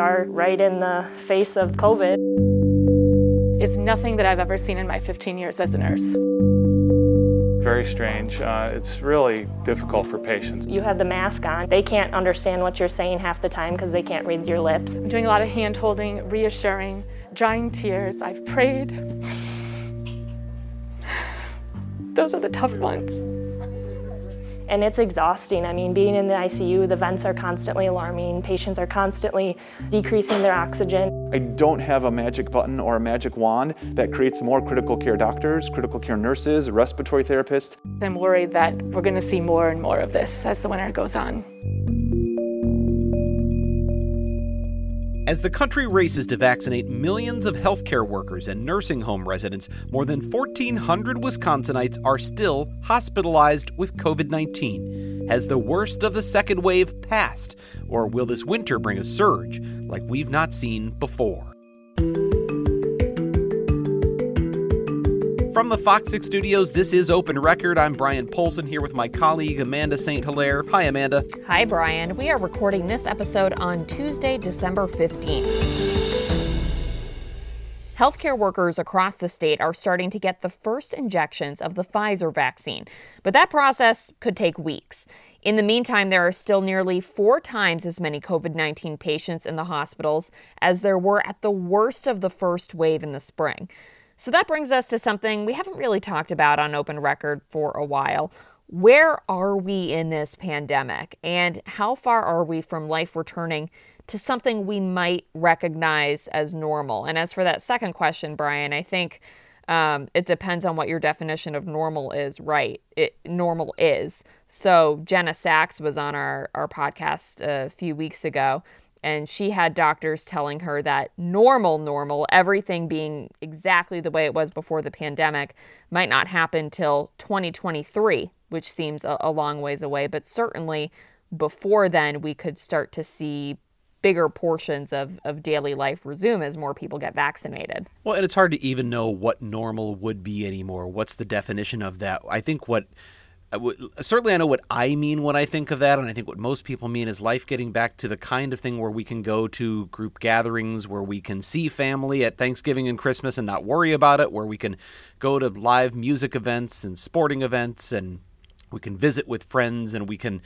Are right in the face of COVID. It's nothing that I've ever seen in my 15 years as a nurse. Very strange. Uh, it's really difficult for patients. You have the mask on. They can't understand what you're saying half the time because they can't read your lips. I'm doing a lot of hand holding, reassuring, drying tears. I've prayed. Those are the tough ones. And it's exhausting. I mean, being in the ICU, the vents are constantly alarming, patients are constantly decreasing their oxygen. I don't have a magic button or a magic wand that creates more critical care doctors, critical care nurses, respiratory therapists. I'm worried that we're going to see more and more of this as the winter goes on. As the country races to vaccinate millions of healthcare workers and nursing home residents, more than 1,400 Wisconsinites are still hospitalized with COVID 19. Has the worst of the second wave passed, or will this winter bring a surge like we've not seen before? From the Fox 6 studios, this is Open Record. I'm Bryan Polcyn here with my colleague Amanda St. Hilaire. Hi, Amanda. Hi, Brian. We are recording this episode on Tuesday, December 15th. Healthcare workers across the state are starting to get the first injections of the Pfizer vaccine, but that process could take weeks. In the meantime, there are still nearly four times as many COVID 19 patients in the hospitals as there were at the worst of the first wave in the spring. So that brings us to something we haven't really talked about on open record for a while. Where are we in this pandemic? And how far are we from life returning to something we might recognize as normal? And as for that second question, Brian, I think um, it depends on what your definition of normal is, right? It normal is. So Jenna Sachs was on our, our podcast a few weeks ago, and she had doctors telling her that normal, normal, everything being exactly the way it was before the pandemic, might not happen till 2023, which seems a, a long ways away. But certainly before then, we could start to see bigger portions of, of daily life resume as more people get vaccinated. Well, and it's hard to even know what normal would be anymore. What's the definition of that? I think what certainly I know what I mean when I think of that, and I think what most people mean is life getting back to the kind of thing where we can go to group gatherings, where we can see family at Thanksgiving and Christmas and not worry about it, where we can go to live music events and sporting events, and we can visit with friends, and we can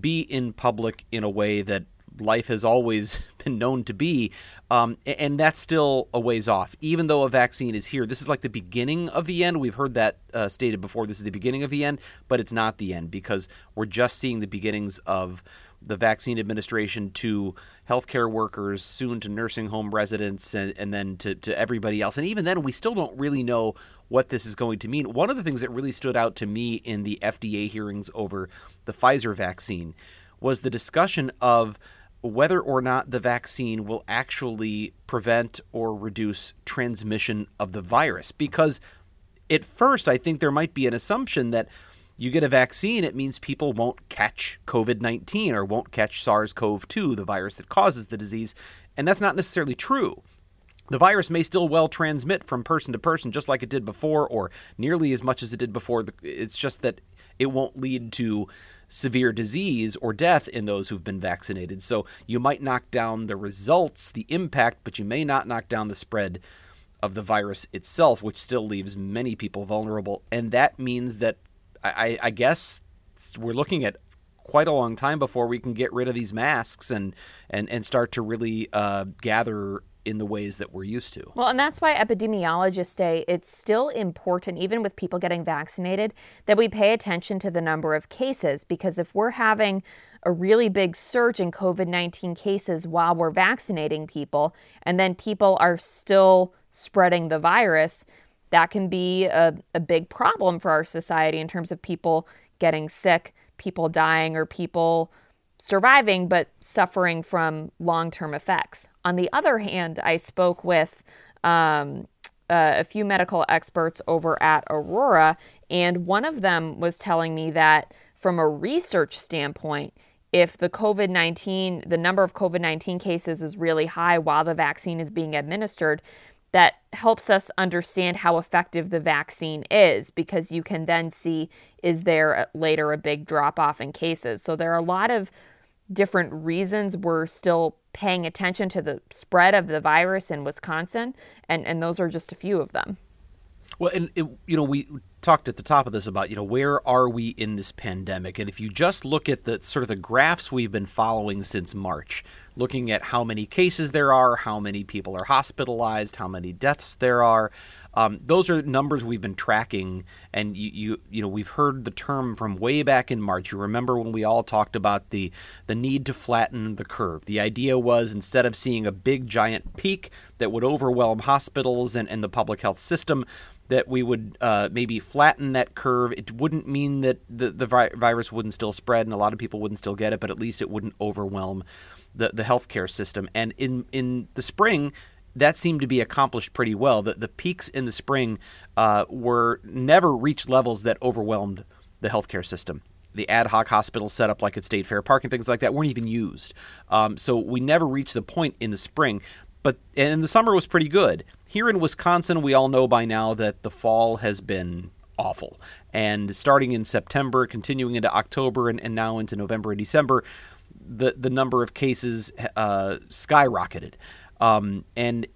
be in public in a way that life has always been known to be. Um, and that's still a ways off, even though a vaccine is here. This is like the beginning of the end. We've heard that uh, stated before. This is the beginning of the end, but it's not the end because we're just seeing the beginnings of the vaccine administration to healthcare workers, soon to nursing home residents, and, and then to, to everybody else. And even then, we still don't really know what this is going to mean. One of the things that really stood out to me in the FDA hearings over the Pfizer vaccine was the discussion of whether or not the vaccine will actually prevent or reduce transmission of the virus. Because at first, I think there might be an assumption that you get a vaccine, it means people won't catch COVID 19 or won't catch SARS CoV 2, the virus that causes the disease. And that's not necessarily true. The virus may still well transmit from person to person, just like it did before, or nearly as much as it did before. It's just that it won't lead to severe disease or death in those who've been vaccinated. So you might knock down the results, the impact, but you may not knock down the spread of the virus itself, which still leaves many people vulnerable. And that means that I, I guess we're looking at quite a long time before we can get rid of these masks and and and start to really uh, gather in the ways that we're used to. Well, and that's why epidemiologists say it's still important, even with people getting vaccinated, that we pay attention to the number of cases. Because if we're having a really big surge in COVID 19 cases while we're vaccinating people, and then people are still spreading the virus, that can be a, a big problem for our society in terms of people getting sick, people dying, or people surviving but suffering from long term effects. On the other hand, I spoke with um, uh, a few medical experts over at Aurora, and one of them was telling me that from a research standpoint, if the COVID 19, the number of COVID 19 cases is really high while the vaccine is being administered, that helps us understand how effective the vaccine is because you can then see is there later a big drop off in cases. So there are a lot of different reasons we're still paying attention to the spread of the virus in Wisconsin, and, and those are just a few of them. Well, and it, you know, we talked at the top of this about you know where are we in this pandemic, and if you just look at the sort of the graphs we've been following since March, looking at how many cases there are, how many people are hospitalized, how many deaths there are. Um, those are numbers we've been tracking, and you, you you know we've heard the term from way back in March. You remember when we all talked about the the need to flatten the curve. The idea was instead of seeing a big giant peak that would overwhelm hospitals and, and the public health system, that we would uh, maybe flatten that curve. It wouldn't mean that the, the vi- virus wouldn't still spread and a lot of people wouldn't still get it, but at least it wouldn't overwhelm the, the healthcare system. And in, in the spring, that seemed to be accomplished pretty well. The, the peaks in the spring uh, were never reached levels that overwhelmed the healthcare system. The ad hoc hospitals set up like at State Fair Park and things like that weren't even used. Um, so we never reached the point in the spring. But and the summer was pretty good. Here in Wisconsin, we all know by now that the fall has been awful. And starting in September, continuing into October, and, and now into November and December, the the number of cases uh, skyrocketed. Um, and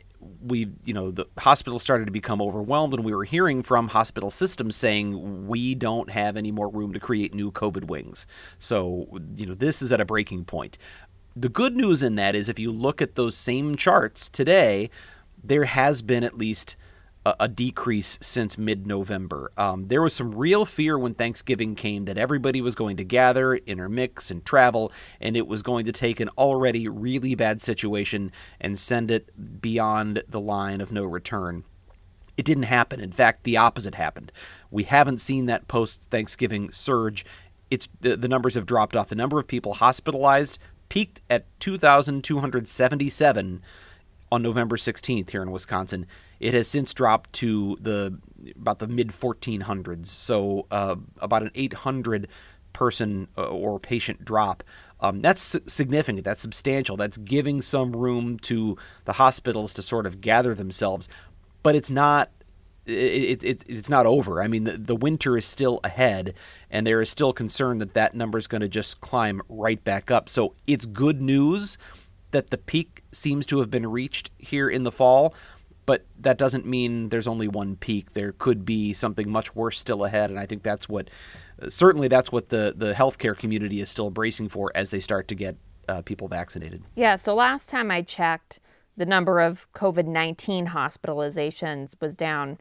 we, you know, the hospital started to become overwhelmed, and we were hearing from hospital systems saying we don't have any more room to create new COVID wings. So, you know, this is at a breaking point. The good news in that is if you look at those same charts today, there has been at least a, a decrease since mid November. Um, there was some real fear when Thanksgiving came that everybody was going to gather, intermix, and travel, and it was going to take an already really bad situation and send it beyond the line of no return. It didn't happen. In fact, the opposite happened. We haven't seen that post Thanksgiving surge. It's the, the numbers have dropped off. The number of people hospitalized peaked at 2,277 on November 16th here in Wisconsin. It has since dropped to the about the mid 1400s, so uh, about an 800 person uh, or patient drop. Um, that's significant. That's substantial. That's giving some room to the hospitals to sort of gather themselves, but it's not. It, it, it's not over. I mean, the, the winter is still ahead, and there is still concern that that number is going to just climb right back up. So it's good news that the peak seems to have been reached here in the fall, but that doesn't mean there's only one peak. There could be something much worse still ahead, and I think that's what certainly that's what the the healthcare community is still bracing for as they start to get uh, people vaccinated. Yeah. So last time I checked, the number of COVID nineteen hospitalizations was down.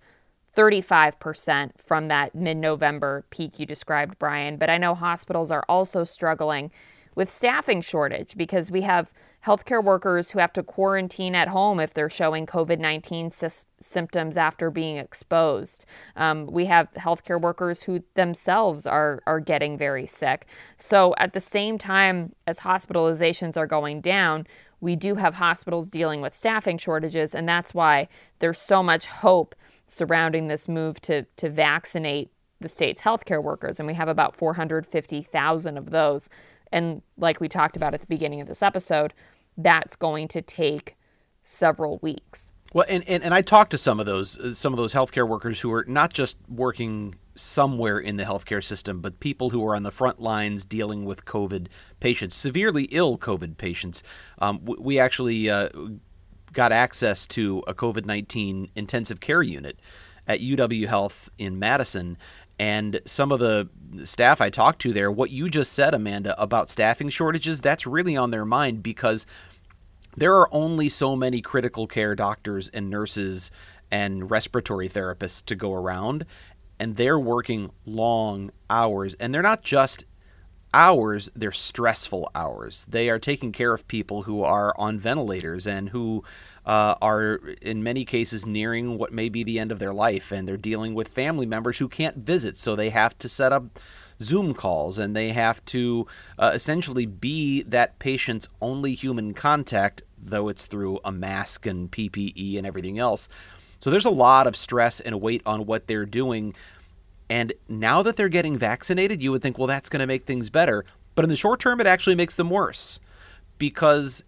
35% from that mid November peak you described, Brian. But I know hospitals are also struggling with staffing shortage because we have healthcare workers who have to quarantine at home if they're showing COVID 19 sy- symptoms after being exposed. Um, we have healthcare workers who themselves are, are getting very sick. So, at the same time as hospitalizations are going down, we do have hospitals dealing with staffing shortages, and that's why there's so much hope surrounding this move to, to vaccinate the state's healthcare workers. And we have about 450,000 of those. And like we talked about at the beginning of this episode, that's going to take several weeks. Well, and, and, and I talked to some of those uh, some of those healthcare workers who are not just working somewhere in the healthcare system, but people who are on the front lines dealing with COVID patients, severely ill COVID patients. Um, we actually uh, got access to a COVID nineteen intensive care unit at UW Health in Madison, and some of the staff I talked to there, what you just said, Amanda, about staffing shortages, that's really on their mind because there are only so many critical care doctors and nurses and respiratory therapists to go around. And they're working long hours. And they're not just hours, they're stressful hours. They are taking care of people who are on ventilators and who uh, are in many cases nearing what may be the end of their life, and they're dealing with family members who can't visit, so they have to set up Zoom calls and they have to uh, essentially be that patient's only human contact, though it's through a mask and PPE and everything else. So there's a lot of stress and weight on what they're doing. And now that they're getting vaccinated, you would think, well, that's going to make things better. But in the short term, it actually makes them worse because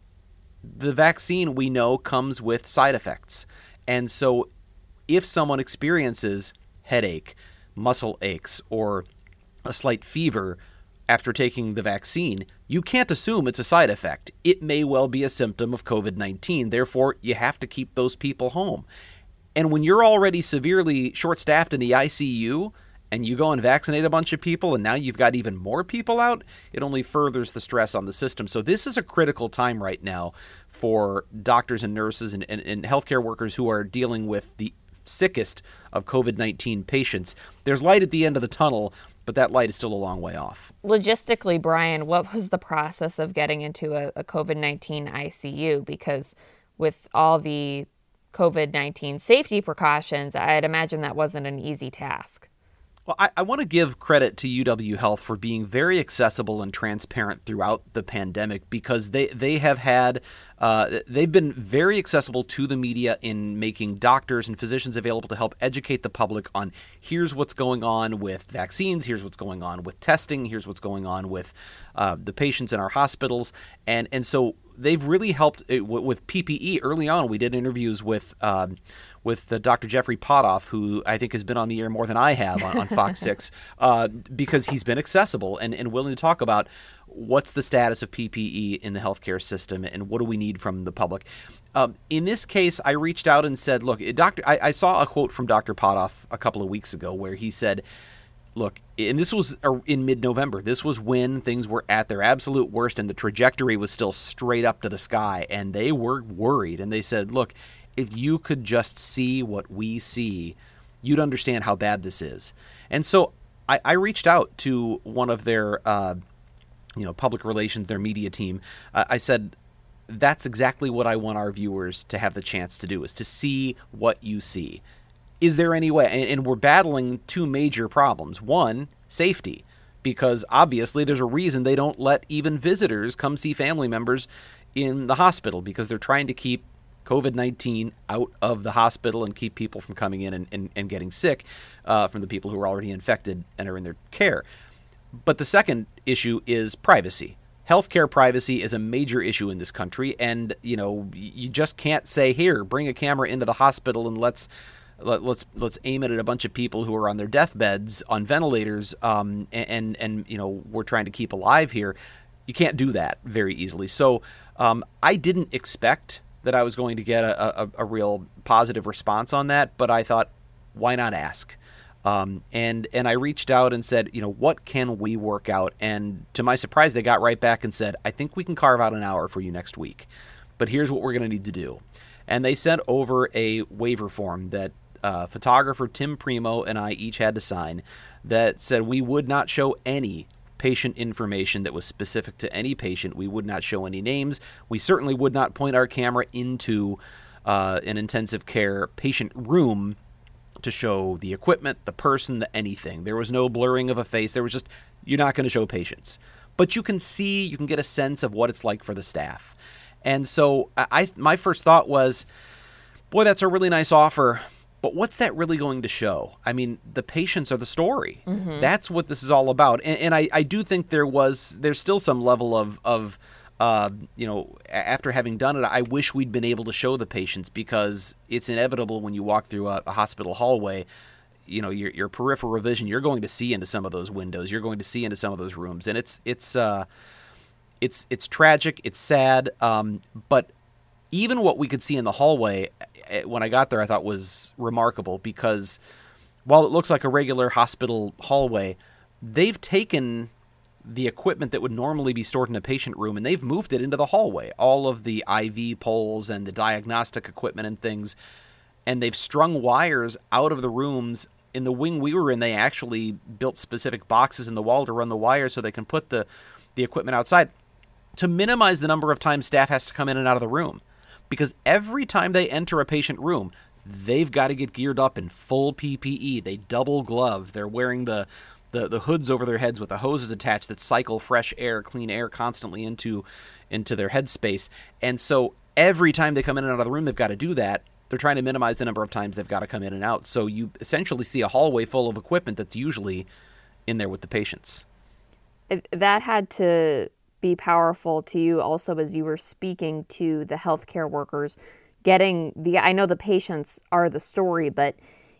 the vaccine we know comes with side effects. And so if someone experiences headache, muscle aches, or a slight fever after taking the vaccine, you can't assume it's a side effect. It may well be a symptom of COVID 19. Therefore, you have to keep those people home. And when you're already severely short staffed in the ICU, and you go and vaccinate a bunch of people and now you've got even more people out, it only furthers the stress on the system. So this is a critical time right now for doctors and nurses and, and, and healthcare workers who are dealing with the sickest of COVID 19 patients. There's light at the end of the tunnel, but that light is still a long way off. Logistically, Brian, what was the process of getting into a, a COVID 19 ICU? Because with all the COVID 19 safety precautions, I'd imagine that wasn't an easy task. Well, I, I want to give credit to UW Health for being very accessible and transparent throughout the pandemic because they, they have had, uh, they've been very accessible to the media in making doctors and physicians available to help educate the public on here's what's going on with vaccines, here's what's going on with testing, here's what's going on with uh, the patients in our hospitals. And, and so they've really helped with PPE early on. We did interviews with um, with uh, Dr. Jeffrey Pothof, who I think has been on the air more than I have on, on Fox 6, uh, because he's been accessible and, and willing to talk about what's the status of PPE in the healthcare system and what do we need from the public. Um, in this case, I reached out and said, look, Doctor, I, I saw a quote from Dr. Pothof a couple of weeks ago where he said, look, and this was uh, in mid November. This was when things were at their absolute worst and the trajectory was still straight up to the sky. And they were worried. And they said, look, if you could just see what we see, you'd understand how bad this is. And so I, I reached out to one of their, uh, you know, public relations, their media team. Uh, I said, that's exactly what I want our viewers to have the chance to do is to see what you see. Is there any way? And, and we're battling two major problems. One, safety, because obviously there's a reason they don't let even visitors come see family members in the hospital because they're trying to keep COVID 19 out of the hospital and keep people from coming in and, and, and getting sick uh, from the people who are already infected and are in their care. But the second issue is privacy. Healthcare privacy is a major issue in this country, and you know you just can't say here, bring a camera into the hospital and let's let, us let's, let's aim it at a bunch of people who are on their deathbeds on ventilators, um, and, and you know we're trying to keep alive here. You can't do that very easily. So um, I didn't expect that I was going to get a, a, a real positive response on that, but I thought, why not ask? Um, and and I reached out and said, you know, what can we work out? And to my surprise, they got right back and said, I think we can carve out an hour for you next week, but here's what we're going to need to do. And they sent over a waiver form that uh, photographer Tim Primo and I each had to sign that said we would not show any patient information that was specific to any patient. We would not show any names. We certainly would not point our camera into uh, an intensive care patient room to show the equipment, the person, the anything. There was no blurring of a face. There was just, you're not going to show patients. But you can see, you can get a sense of what it's like for the staff. And so I, my first thought was, boy, that's a really nice offer but what's that really going to show? I mean, the patients are the story. Mm-hmm. That's what this is all about. And, and I, I do think there was there's still some level of of uh, you know, after having done it, I wish we'd been able to show the patients because it's inevitable when you walk through a, a hospital hallway. You know, your, your peripheral vision, you're going to see into some of those windows. You're going to see into some of those rooms, and it's it's uh, it's it's tragic. It's sad. Um, but even what we could see in the hallway eh, when I got there, I thought was remarkable because while it looks like a regular hospital hallway, they've taken the equipment that would normally be stored in a patient room and they've moved it into the hallway. All of the IV poles and the diagnostic equipment and things, and they've strung wires out of the rooms. In the wing we were in, they actually built specific boxes in the wall to run the wires so they can put the, the equipment outside to minimize the number of times staff has to come in and out of the room because every time they enter a patient room, they've got to get geared up in full PPE. They double glove. They're wearing the the the hoods over their heads with the hoses attached that cycle fresh air, clean air constantly into into their headspace. And so every time they come in and out of the room, they've got to do that. They're trying to minimize the number of times they've got to come in and out. So you essentially see a hallway full of equipment that's usually in there with the patients. That had to be powerful to you also as you were speaking to the healthcare workers getting the I know the patients are the story, but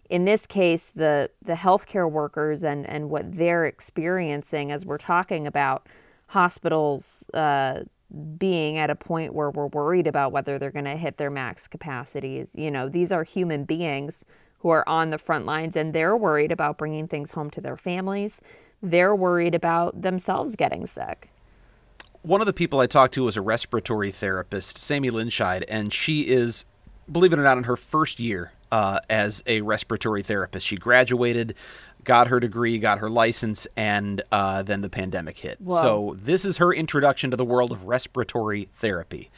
in this case, the the healthcare workers and and what they're experiencing as we're talking about hospitals uh, being at a point where we're worried about whether they're going to hit their max capacities. You know, these are human beings who are on the front lines, and they're worried about bringing things home to their families. They're worried about themselves getting sick. One of the people I talked to was a respiratory therapist, Sammy Linscheid, and she is, believe it or not, in her first year uh, as a respiratory therapist. She graduated, got her degree, got her license, and uh, then the pandemic hit. Whoa. So this is her introduction to the world of respiratory therapy.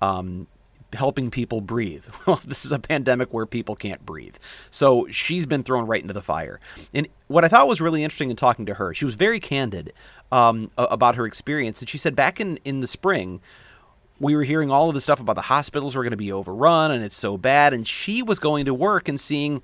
Um, helping people breathe. Well, this is a pandemic where people can't breathe. So she's been thrown right into the fire. And what I thought was really interesting in talking to her, she was very candid um, about her experience. And she said back in, in the spring, we were hearing all of the stuff about the hospitals were going to be overrun and it's so bad. And she was going to work and seeing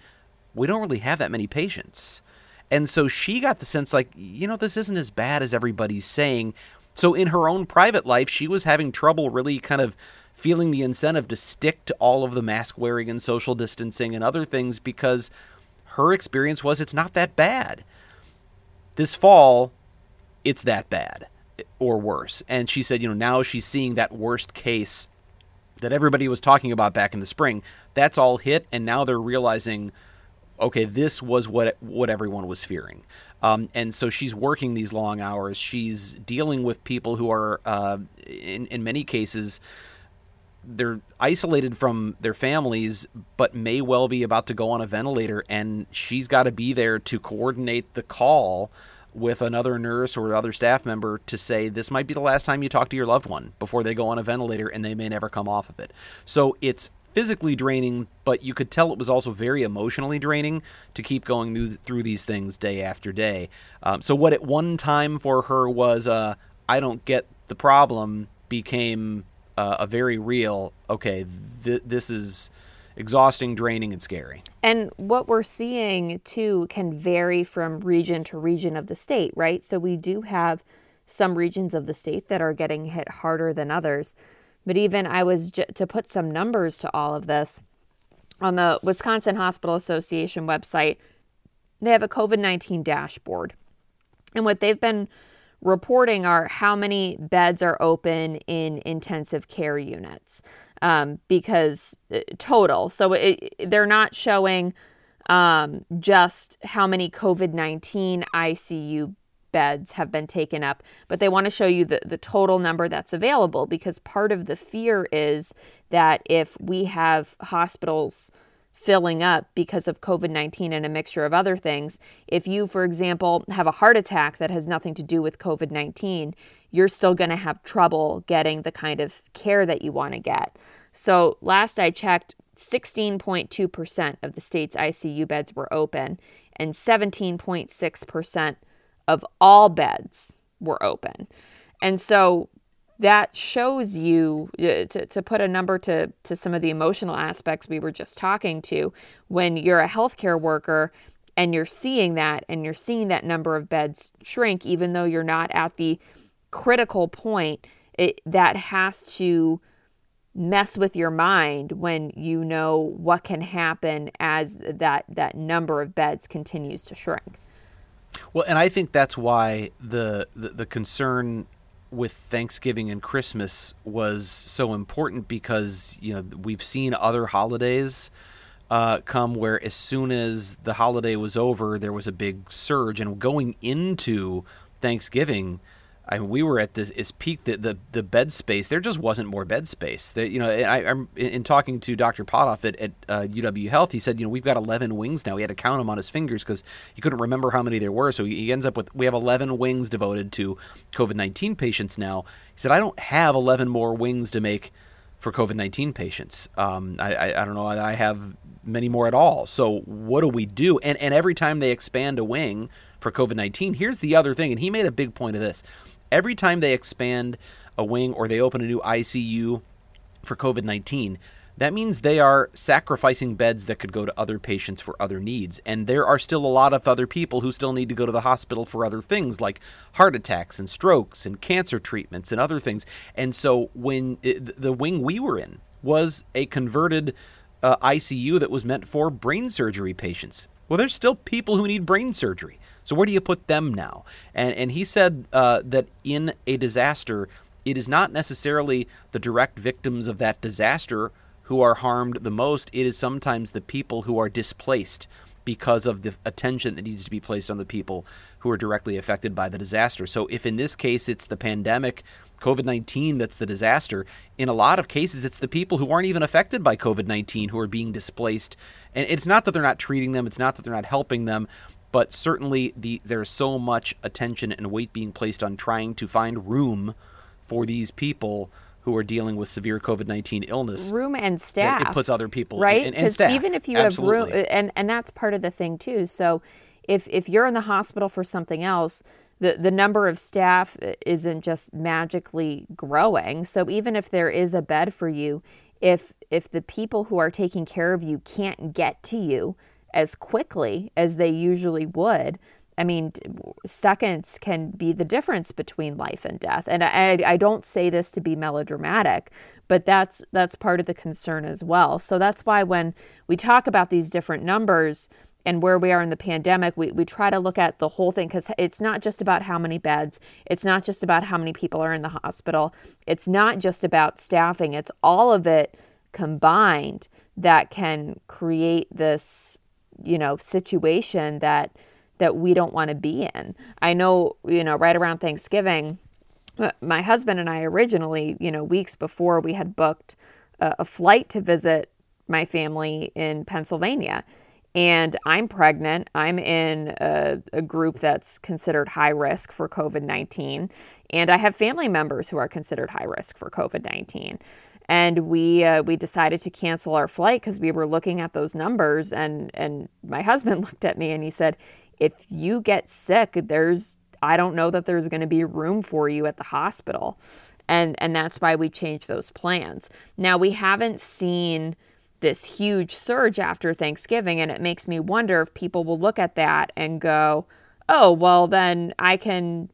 we don't really have that many patients. And so she got the sense like, you know, this isn't as bad as everybody's saying. So in her own private life, she was having trouble really kind of feeling the incentive to stick to all of the mask wearing and social distancing and other things because her experience was it's not that bad. This fall, it's that bad or worse. And she said, you know, now she's seeing that worst case that everybody was talking about back in the spring. That's all hit, and now they're realizing, okay, this was what what everyone was fearing. Um, and so she's working these long hours. She's dealing with people who are, uh, in in many cases, they're isolated from their families, but may well be about to go on a ventilator, and she's got to be there to coordinate the call with another nurse or other staff member to say this might be the last time you talk to your loved one before they go on a ventilator and they may never come off of it. So it's physically draining, but you could tell it was also very emotionally draining to keep going through, through these things day after day. Um, so what at one time for her was uh, I don't get the problem became uh, a very real okay th- this is exhausting, draining, and scary. And what we're seeing too can vary from region to region of the state, right? So we do have some regions of the state that are getting hit harder than others. But even I was j- to put some numbers to all of this on the Wisconsin Hospital Association website, they have a COVID 19 dashboard. And what they've been reporting are how many beds are open in intensive care units um, because uh, total. So it, they're not showing um, just how many COVID 19 ICU beds have been taken up, but they want to show you the, the total number that's available because part of the fear is that if we have hospitals filling up because of COVID 19 and a mixture of other things, if you, for example, have a heart attack that has nothing to do with COVID 19, you're still going to have trouble getting the kind of care that you want to get. So last I checked, 16.2% of the state's ICU beds were open, and 17.6% of all beds were open. And so that shows you uh, to, to put a number to, to some of the emotional aspects we were just talking to when you're a healthcare worker and you're seeing that and you're seeing that number of beds shrink even though you're not at the critical point it, that has to mess with your mind when you know what can happen as that that number of beds continues to shrink. Well, and I think that's why the, the, the concern with Thanksgiving and Christmas was so important because you know we've seen other holidays uh, come where as soon as the holiday was over, there was a big surge, and going into Thanksgiving, I mean, we were at this is peak the, the, the bed space. There just wasn't more bed space. You know, I, am in talking to Dr. Pothof at, at uh, UW Health. He said, you know, we've got 11 wings now. He had to count them on his fingers because he couldn't remember how many there were. So he, he ends up with we have 11 wings devoted to COVID 19 patients now. He said, I don't have 11 more wings to make for COVID 19 patients. Um, I, I, I don't know. I have many more at all. So what do we do? And and every time they expand a wing for COVID 19. Here's the other thing, and he made a big point of this. Every time they expand a wing or they open a new ICU for COVID 19, that means they are sacrificing beds that could go to other patients for other needs. And there are still a lot of other people who still need to go to the hospital for other things like heart attacks and strokes and cancer treatments and other things. And so when it, the wing we were in was a converted uh, ICU that was meant for brain surgery patients. Well, there's still people who need brain surgery. So where do you put them now? And and he said uh, that in a disaster, it is not necessarily the direct victims of that disaster who are harmed the most. It is sometimes the people who are displaced because of the attention that needs to be placed on the people who are directly affected by the disaster. So, if in this case it's the pandemic, COVID 19 that's the disaster, in a lot of cases it's the people who aren't even affected by COVID 19 who are being displaced. And it's not that they're not treating them, it's not that they're not helping them, but certainly the, there's so much attention and weight being placed on trying to find room for these people who are dealing with severe COVID nineteen illness. Room and staff. It puts other people right and, and staff. Even if you Absolutely. have room, and and that's part of the thing too. So, if if you're in the hospital for something else, the the number of staff uh, isn't just magically growing. So even if there is a bed for you, if if the people who are taking care of you can't get to you as quickly as they usually would, I mean, seconds can be the difference between life and death. And I, I don't say this to be melodramatic, but that's that's part of the concern as well. So that's why when we talk about these different numbers and where we are in the pandemic, we, we try to look at the whole thing because it's not just about how many beds, it's not just about how many people are in the hospital, it's not just about staffing, it's all of it combined that can create this, you know, situation that that we don't want to be in. I know, you know, right around Thanksgiving, uh, my husband and I originally, you know, weeks before we had booked a, a flight to visit my family in Pennsylvania. And I'm pregnant. I'm in a, a group that's considered high risk for COVID 19. And I have family members who are considered high risk for COVID 19 and we uh, we decided to cancel our flight because we were looking at those numbers and and my husband looked at me and he said if you get sick, there's I don't know that there's going to be room for you at the hospital. And and that's why we changed those plans. Now we haven't seen this huge surge after Thanksgiving and it makes me wonder if people will look at that and go, "Oh, well then I can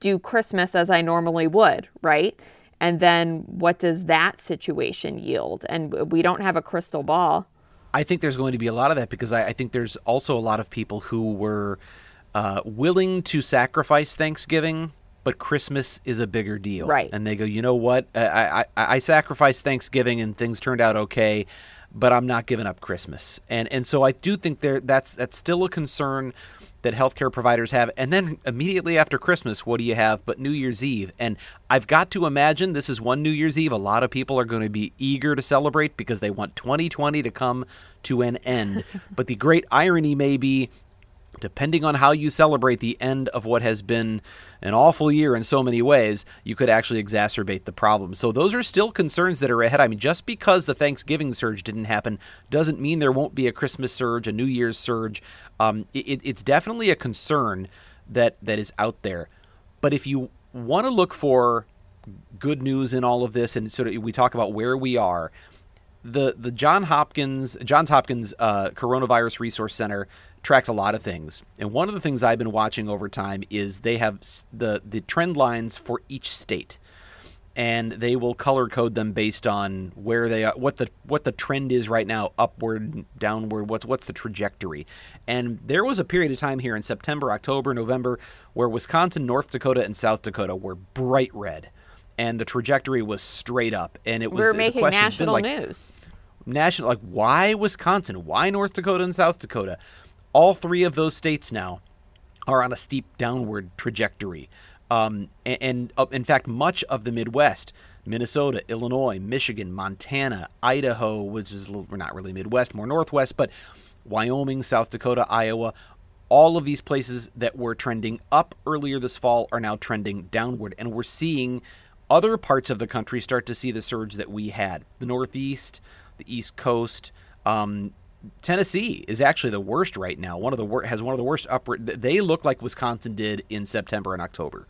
do Christmas as I normally would, right?" And then what does that situation yield? And we don't have a crystal ball. I think there's going to be a lot of that because I, I think there's also a lot of people who were uh, willing to sacrifice Thanksgiving, but Christmas is a bigger deal. Right. And they go, you know what? I, I, I sacrificed Thanksgiving and things turned out okay, but I'm not giving up Christmas. And and so I do think there that's that's still a concern that healthcare providers have. And then immediately after Christmas, what do you have but New Year's Eve? And I've got to imagine this is one New Year's Eve a lot of people are going to be eager to celebrate because they want 2020 to come to an end. but the great irony may be depending on how you celebrate the end of what has been an awful year in so many ways, you could actually exacerbate the problem. So those are still concerns that are ahead. I mean, just because the Thanksgiving surge didn't happen doesn't mean there won't be a Christmas surge, a New Year's surge. Um, it, it's definitely a concern that that is out there. But if you want to look for good news in all of this, and sort of we talk about where we are, the the John Hopkins Johns Hopkins uh, Coronavirus Resource Center tracks a lot of things, and one of the things I've been watching over time is they have the the trend lines for each state, and they will color code them based on where they are, what the what the trend is right now, upward, downward, what's what's the trajectory. And there was a period of time here in September, October, November where Wisconsin, North Dakota, and South Dakota were bright red and the trajectory was straight up. And it was we're the, making the national like, news. National, like why Wisconsin? Why North Dakota and South Dakota? All three of those states now are on a steep downward trajectory. Um, and, and uh, in fact, much of the Midwest, Minnesota, Illinois, Michigan, Montana, Idaho, which is we're not really Midwest, more Northwest, but Wyoming, South Dakota, Iowa, all of these places that were trending up earlier this fall are now trending downward. And we're seeing other parts of the country start to see the surge that we had. The Northeast, the East Coast, um, Tennessee is actually the worst right now. One of the wor- has one of the worst upper. They look like Wisconsin did in September and October.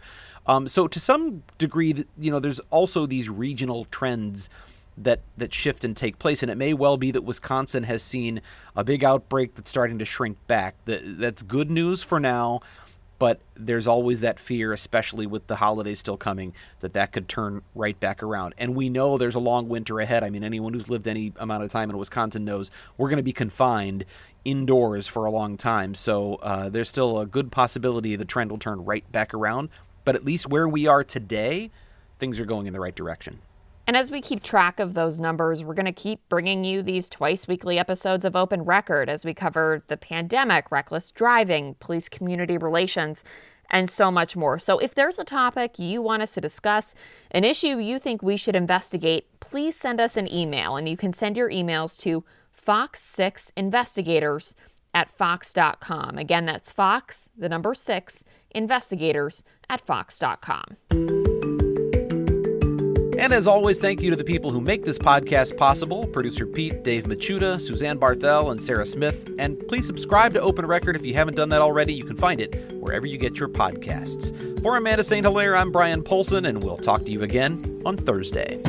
Um, so to some degree, you know, there's also these regional trends that that shift and take place, and it may well be that Wisconsin has seen a big outbreak that's starting to shrink back. That, that's good news for now but there's always that fear, especially with the holidays still coming, that that could turn right back around. And we know there's a long winter ahead. I mean, anyone who's lived any amount of time in Wisconsin knows we're going to be confined indoors for a long time. So uh, there's still a good possibility the trend will turn right back around. But at least where we are today, things are going in the right direction. And as we keep track of those numbers, we're going to keep bringing you these twice weekly episodes of Open Record as we cover the pandemic, reckless driving, police community relations, and so much more. So if there's a topic you want us to discuss, an issue you think we should investigate, please send us an email. And you can send your emails to fox6investigators at fox.com. Again, that's fox, the number six, investigators at fox.com. And as always, thank you to the people who make this podcast possible producer Pete, Dave Machuda, Suzanne Barthel, and Sarah Smith. And please subscribe to Open Record if you haven't done that already. You can find it wherever you get your podcasts. For Amanda St. Hilaire, I'm Bryan Polcyn, and we'll talk to you again on Thursday.